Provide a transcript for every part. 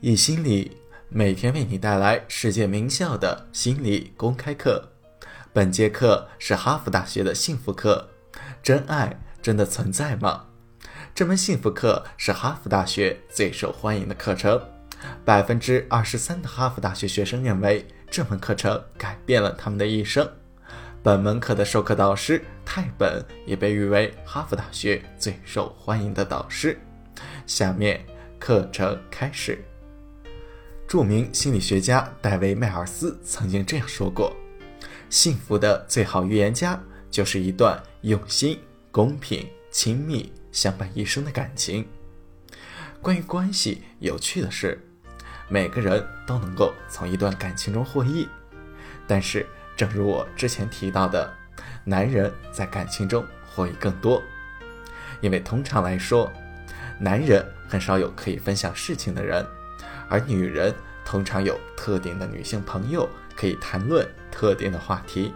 易心理每天为你带来世界名校的心理公开课。本节课是哈佛大学的幸福课。真爱真的存在吗？这门幸福课是哈佛大学最受欢迎的课程。百分之二十三的哈佛大学学生认为这门课程改变了他们的一生。本门课的授课导师泰本也被誉为哈佛大学最受欢迎的导师。下面课程开始。著名心理学家戴维·迈尔斯曾经这样说过：“幸福的最好预言家就是一段用心、公平、亲密、相伴一生的感情。”关于关系，有趣的是，每个人都能够从一段感情中获益。但是，正如我之前提到的，男人在感情中获益更多，因为通常来说，男人很少有可以分享事情的人。而女人通常有特定的女性朋友可以谈论特定的话题，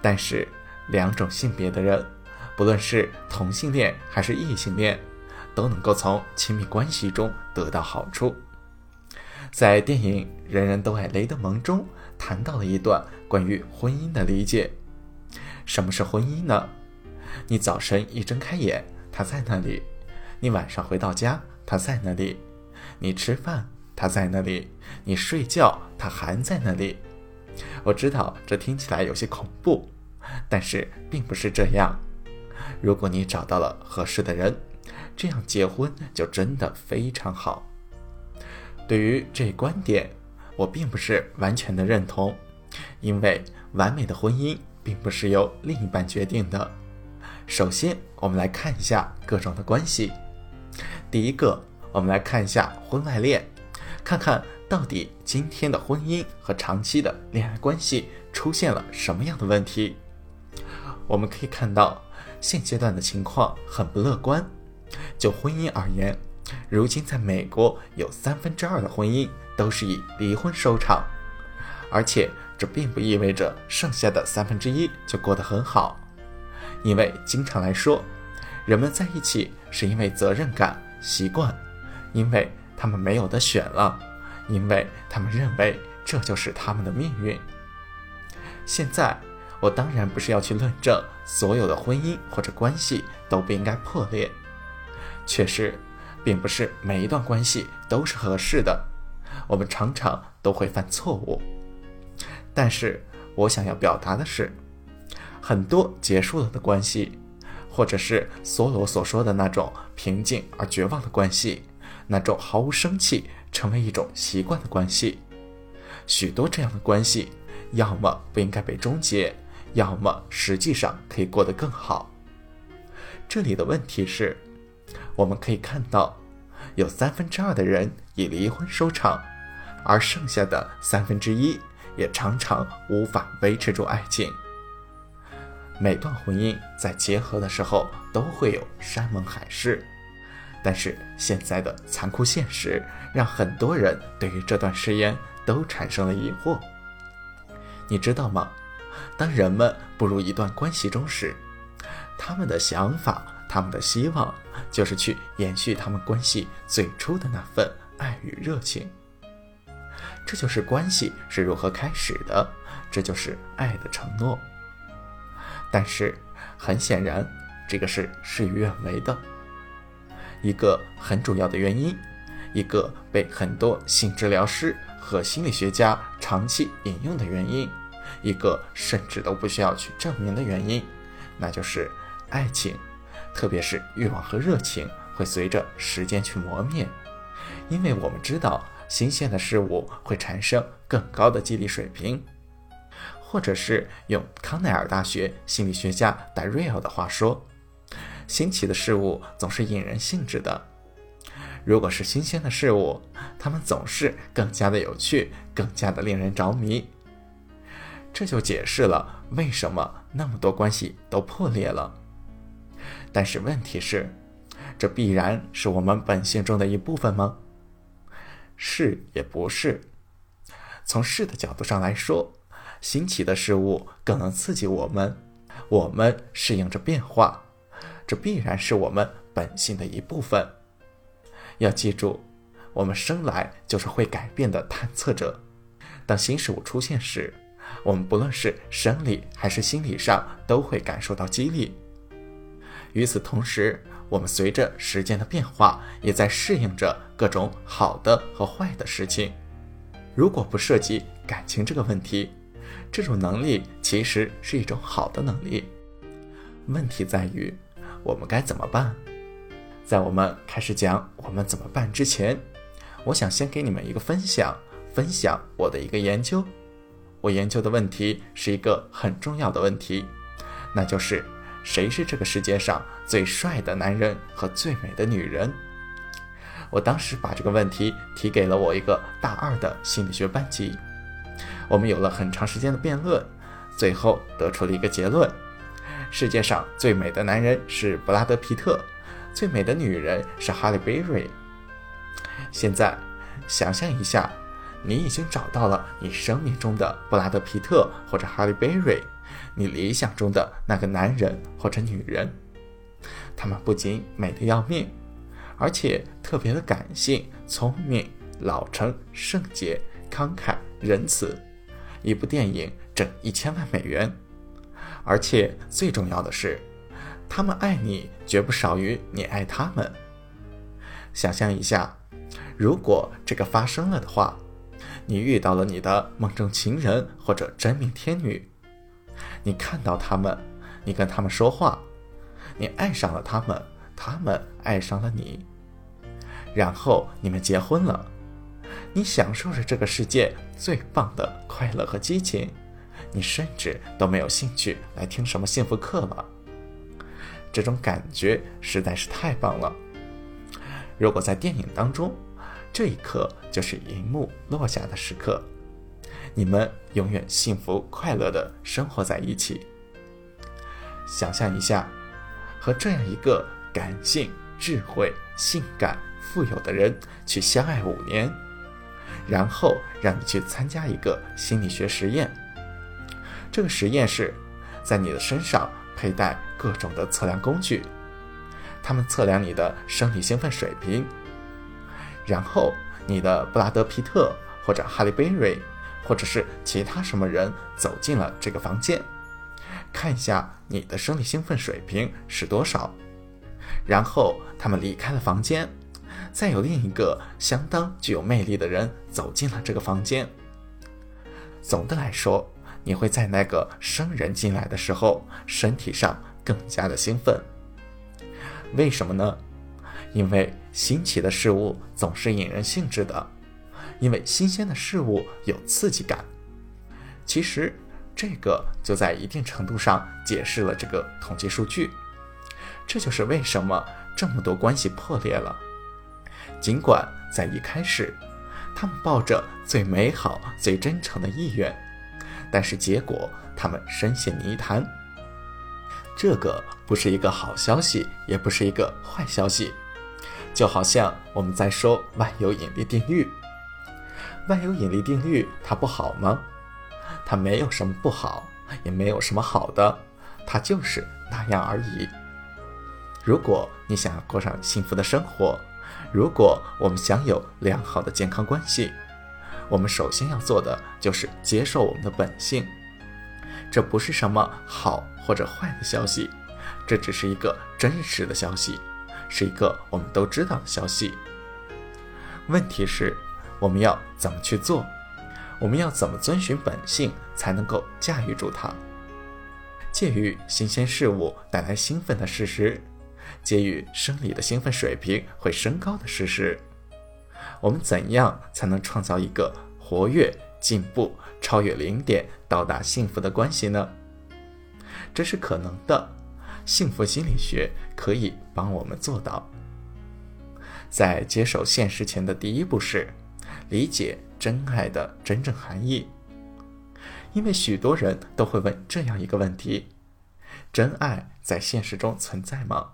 但是两种性别的人，不论是同性恋还是异性恋，都能够从亲密关系中得到好处。在电影《人人都爱雷德蒙》中谈到了一段关于婚姻的理解：什么是婚姻呢？你早晨一睁开眼，他在那里；你晚上回到家，他在那里；你吃饭。他在那里，你睡觉，他还在那里。我知道这听起来有些恐怖，但是并不是这样。如果你找到了合适的人，这样结婚就真的非常好。对于这观点，我并不是完全的认同，因为完美的婚姻并不是由另一半决定的。首先，我们来看一下各种的关系。第一个，我们来看一下婚外恋。看看到底今天的婚姻和长期的恋爱关系出现了什么样的问题？我们可以看到，现阶段的情况很不乐观。就婚姻而言，如今在美国有三分之二的婚姻都是以离婚收场，而且这并不意味着剩下的三分之一就过得很好，因为经常来说，人们在一起是因为责任感、习惯，因为。他们没有的选了，因为他们认为这就是他们的命运。现在，我当然不是要去论证所有的婚姻或者关系都不应该破裂。确实，并不是每一段关系都是合适的，我们常常都会犯错误。但是，我想要表达的是，很多结束了的关系，或者是梭罗所说的那种平静而绝望的关系。那种毫无生气，成为一种习惯的关系，许多这样的关系，要么不应该被终结，要么实际上可以过得更好。这里的问题是，我们可以看到，有三分之二的人以离婚收场，而剩下的三分之一也常常无法维持住爱情。每段婚姻在结合的时候都会有山盟海誓。但是现在的残酷现实让很多人对于这段誓言都产生了疑惑。你知道吗？当人们步入一段关系中时，他们的想法、他们的希望就是去延续他们关系最初的那份爱与热情。这就是关系是如何开始的，这就是爱的承诺。但是很显然，这个是事与愿违的。一个很主要的原因，一个被很多性治疗师和心理学家长期引用的原因，一个甚至都不需要去证明的原因，那就是爱情，特别是欲望和热情会随着时间去磨灭，因为我们知道新鲜的事物会产生更高的激励水平，或者是用康奈尔大学心理学家戴瑞尔的话说。新奇的事物总是引人兴致的。如果是新鲜的事物，它们总是更加的有趣，更加的令人着迷。这就解释了为什么那么多关系都破裂了。但是问题是，这必然是我们本性中的一部分吗？是也不是。从是的角度上来说，新奇的事物更能刺激我们，我们适应着变化。这必然是我们本性的一部分。要记住，我们生来就是会改变的探测者。当新事物出现时，我们不论是生理还是心理上都会感受到激励。与此同时，我们随着时间的变化，也在适应着各种好的和坏的事情。如果不涉及感情这个问题，这种能力其实是一种好的能力。问题在于，我们该怎么办？在我们开始讲我们怎么办之前，我想先给你们一个分享，分享我的一个研究。我研究的问题是一个很重要的问题，那就是谁是这个世界上最帅的男人和最美的女人？我当时把这个问题提给了我一个大二的心理学班级，我们有了很长时间的辩论，最后得出了一个结论：世界上最美的男人是布拉德·皮特，最美的女人是哈利·贝瑞。现在想象一下。你已经找到了你生命中的布拉德·皮特或者哈利·贝瑞，你理想中的那个男人或者女人。他们不仅美得要命，而且特别的感性、聪明、老成、圣洁、慷慨、仁慈。一部电影挣一千万美元，而且最重要的是，他们爱你绝不少于你爱他们。想象一下，如果这个发生了的话。你遇到了你的梦中情人或者真命天女，你看到他们，你跟他们说话，你爱上了他们，他们爱上了你，然后你们结婚了，你享受着这个世界最棒的快乐和激情，你甚至都没有兴趣来听什么幸福课了，这种感觉实在是太棒了。如果在电影当中。这一刻就是银幕落下的时刻，你们永远幸福快乐的生活在一起。想象一下，和这样一个感性、智慧、性感、富有的人去相爱五年，然后让你去参加一个心理学实验。这个实验室在你的身上佩戴各种的测量工具，他们测量你的生理兴奋水平。然后，你的布拉德·皮特或者哈利·贝瑞，或者是其他什么人走进了这个房间，看一下你的生理兴奋水平是多少。然后他们离开了房间，再有另一个相当具有魅力的人走进了这个房间。总的来说，你会在那个生人进来的时候，身体上更加的兴奋。为什么呢？因为新奇的事物总是引人兴致的，因为新鲜的事物有刺激感。其实，这个就在一定程度上解释了这个统计数据。这就是为什么这么多关系破裂了。尽管在一开始，他们抱着最美好、最真诚的意愿，但是结果他们深陷泥潭。这个不是一个好消息，也不是一个坏消息。就好像我们在说万有引力定律，万有引力定律它不好吗？它没有什么不好，也没有什么好的，它就是那样而已。如果你想要过上幸福的生活，如果我们想有良好的健康关系，我们首先要做的就是接受我们的本性。这不是什么好或者坏的消息，这只是一个真实的消息。是一个我们都知道的消息。问题是，我们要怎么去做？我们要怎么遵循本性才能够驾驭住它？介于新鲜事物带来兴奋的事实，介于生理的兴奋水平会升高的事实，我们怎样才能创造一个活跃、进步、超越零点、到达幸福的关系呢？这是可能的。幸福心理学可以帮我们做到，在接受现实前的第一步是理解真爱的真正含义。因为许多人都会问这样一个问题：真爱在现实中存在吗？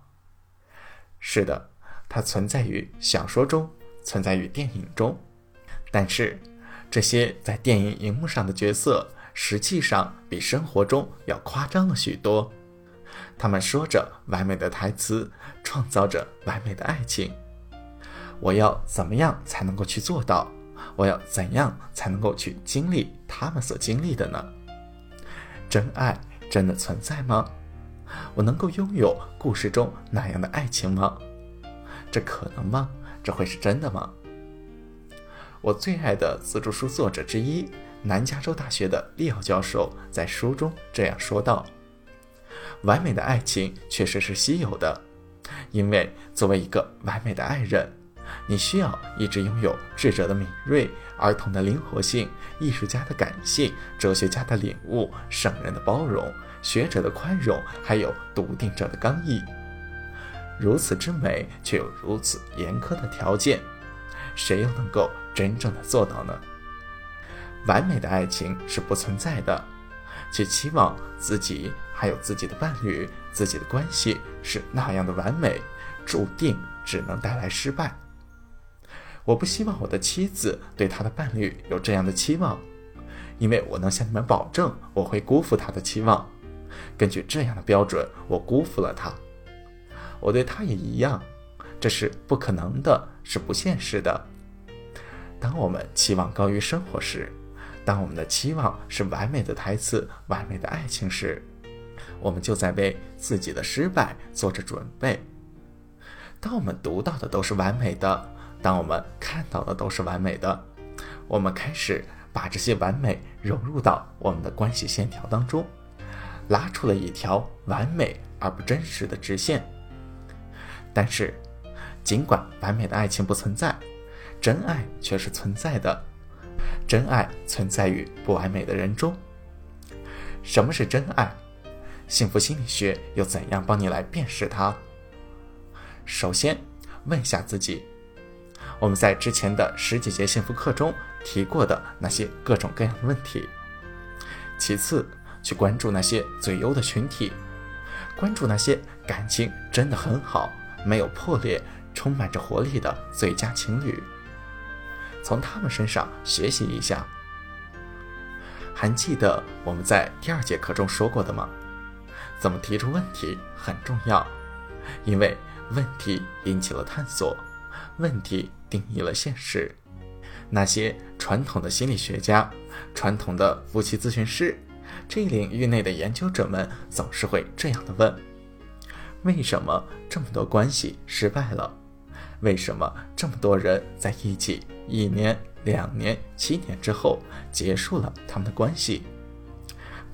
是的，它存在于小说中，存在于电影中。但是，这些在电影荧幕上的角色，实际上比生活中要夸张了许多。他们说着完美的台词，创造着完美的爱情。我要怎么样才能够去做到？我要怎样才能够去经历他们所经历的呢？真爱真的存在吗？我能够拥有故事中那样的爱情吗？这可能吗？这会是真的吗？我最爱的自助书作者之一，南加州大学的利奥教授在书中这样说道：“完美的爱情确实是稀有的，因为作为一个完美的爱人。”你需要一直拥有智者的敏锐、儿童的灵活性、艺术家的感性、哲学家的领悟、圣人的包容、学者的宽容，还有笃定者的刚毅。如此之美，却有如此严苛的条件，谁又能够真正的做到呢？完美的爱情是不存在的，去期望自己还有自己的伴侣、自己的关系是那样的完美，注定只能带来失败。我不希望我的妻子对她的伴侣有这样的期望，因为我能向你们保证，我会辜负她的期望。根据这样的标准，我辜负了她。我对他也一样，这是不可能的，是不现实的。当我们期望高于生活时，当我们的期望是完美的台词、完美的爱情时，我们就在为自己的失败做着准备。当我们读到的都是完美的。当我们看到的都是完美的，我们开始把这些完美融入到我们的关系线条当中，拉出了一条完美而不真实的直线。但是，尽管完美的爱情不存在，真爱却是存在的。真爱存在于不完美的人中。什么是真爱？幸福心理学又怎样帮你来辨识它？首先，问一下自己。我们在之前的十几节幸福课中提过的那些各种各样的问题。其次，去关注那些最优的群体，关注那些感情真的很好、没有破裂、充满着活力的最佳情侣，从他们身上学习一下。还记得我们在第二节课中说过的吗？怎么提出问题很重要，因为问题引起了探索。问题定义了现实。那些传统的心理学家、传统的夫妻咨询师，这领域内的研究者们总是会这样的问：为什么这么多关系失败了？为什么这么多人在一起一年、两年、七年之后结束了他们的关系？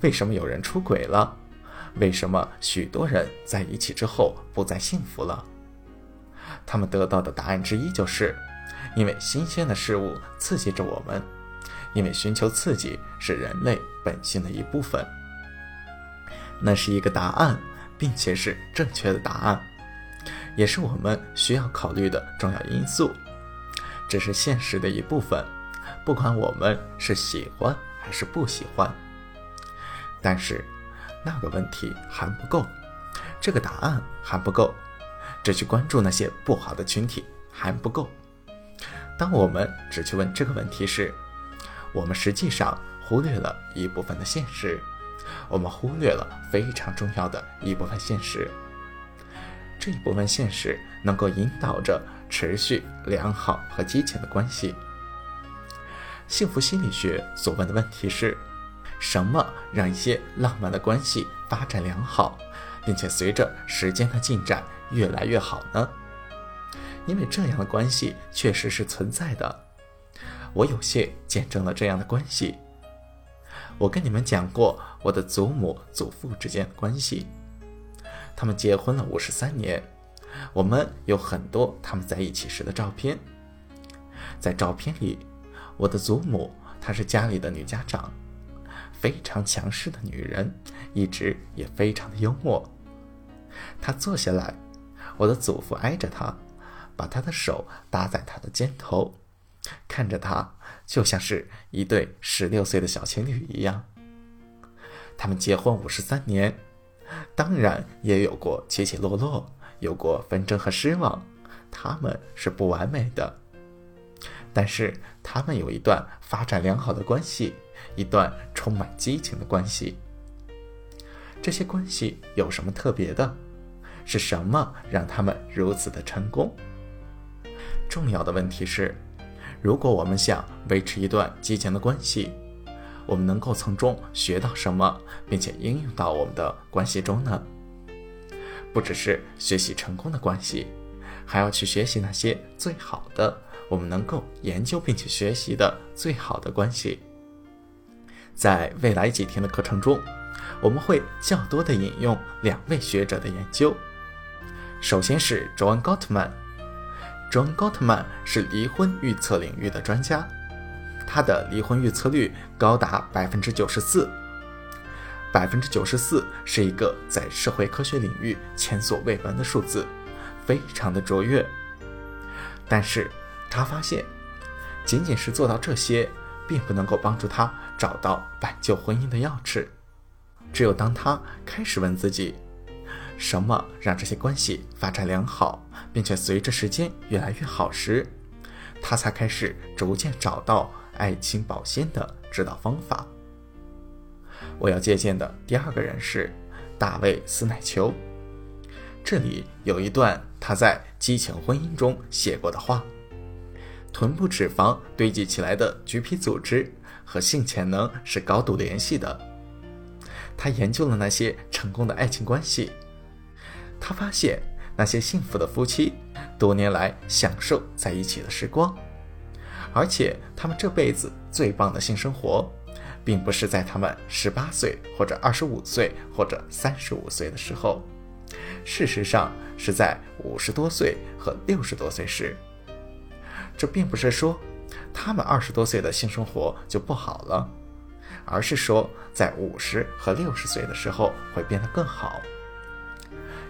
为什么有人出轨了？为什么许多人在一起之后不再幸福了？他们得到的答案之一就是，因为新鲜的事物刺激着我们，因为寻求刺激是人类本性的一部分。那是一个答案，并且是正确的答案，也是我们需要考虑的重要因素。这是现实的一部分，不管我们是喜欢还是不喜欢。但是，那个问题还不够，这个答案还不够。只去关注那些不好的群体还不够。当我们只去问这个问题时，我们实际上忽略了一部分的现实，我们忽略了非常重要的一部分现实。这一部分现实能够引导着持续良好和激情的关系。幸福心理学所问的问题是：什么让一些浪漫的关系发展良好，并且随着时间的进展？越来越好呢，因为这样的关系确实是存在的。我有幸见证了这样的关系。我跟你们讲过我的祖母祖父之间的关系，他们结婚了五十三年，我们有很多他们在一起时的照片。在照片里，我的祖母她是家里的女家长，非常强势的女人，一直也非常的幽默。她坐下来。我的祖父挨着她，把他的手搭在她的肩头，看着她，就像是一对十六岁的小情侣一样。他们结婚五十三年，当然也有过起起落落，有过纷争和失望，他们是不完美的，但是他们有一段发展良好的关系，一段充满激情的关系。这些关系有什么特别的？是什么让他们如此的成功？重要的问题是：如果我们想维持一段激情的关系，我们能够从中学到什么，并且应用到我们的关系中呢？不只是学习成功的关系，还要去学习那些最好的，我们能够研究并且学习的最好的关系。在未来几天的课程中，我们会较多的引用两位学者的研究。首先是 John Gottman。John Gottman 是离婚预测领域的专家，他的离婚预测率高达百分之九十四。百分之九十四是一个在社会科学领域前所未闻的数字，非常的卓越。但是，他发现，仅仅是做到这些，并不能够帮助他找到挽救婚姻的钥匙。只有当他开始问自己，什么让这些关系发展良好，并且随着时间越来越好时，他才开始逐渐找到爱情保鲜的指导方法。我要借鉴的第二个人是大卫·斯乃丘。这里有一段他在《激情婚姻》中写过的话：“臀部脂肪堆积起来的橘皮组织和性潜能是高度联系的。”他研究了那些成功的爱情关系，他发现那些幸福的夫妻多年来享受在一起的时光，而且他们这辈子最棒的性生活。并不是在他们十八岁或者二十五岁或者三十五岁的时候，事实上是在五十多岁和六十多岁时。这并不是说他们二十多岁的性生活就不好了，而是说在五十和六十岁的时候会变得更好。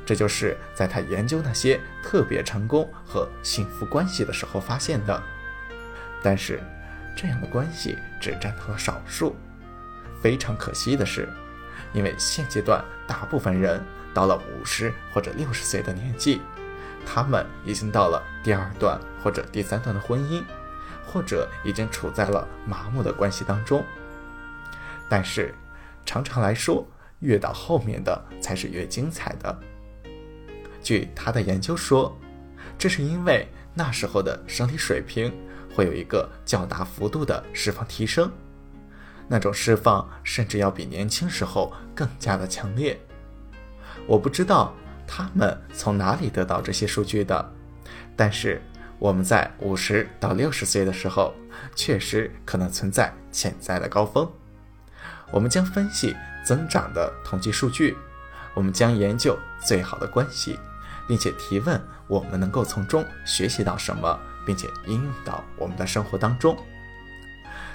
这就是在他研究那些特别成功和幸福关系的时候发现的。但是。这样的关系只占到了少数。非常可惜的是，因为现阶段大部分人到了五十或者六十岁的年纪，他们已经到了第二段或者第三段的婚姻，或者已经处在了麻木的关系当中。但是，常常来说，越到后面的才是越精彩的。据他的研究说，这是因为那时候的生理水平。会有一个较大幅度的释放提升，那种释放甚至要比年轻时候更加的强烈。我不知道他们从哪里得到这些数据的，但是我们在五十到六十岁的时候，确实可能存在潜在的高峰。我们将分析增长的统计数据，我们将研究最好的关系，并且提问我们能够从中学习到什么。并且应用到我们的生活当中。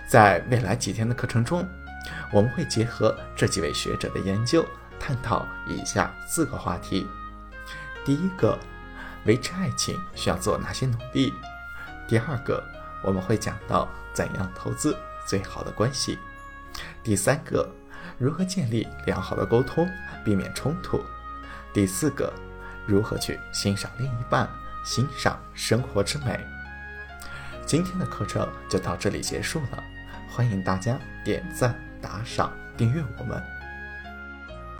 在未来几天的课程中，我们会结合这几位学者的研究，探讨以下四个话题：第一个，维持爱情需要做哪些努力；第二个，我们会讲到怎样投资最好的关系；第三个，如何建立良好的沟通，避免冲突；第四个，如何去欣赏另一半，欣赏生活之美。今天的课程就到这里结束了，欢迎大家点赞、打赏、订阅我们。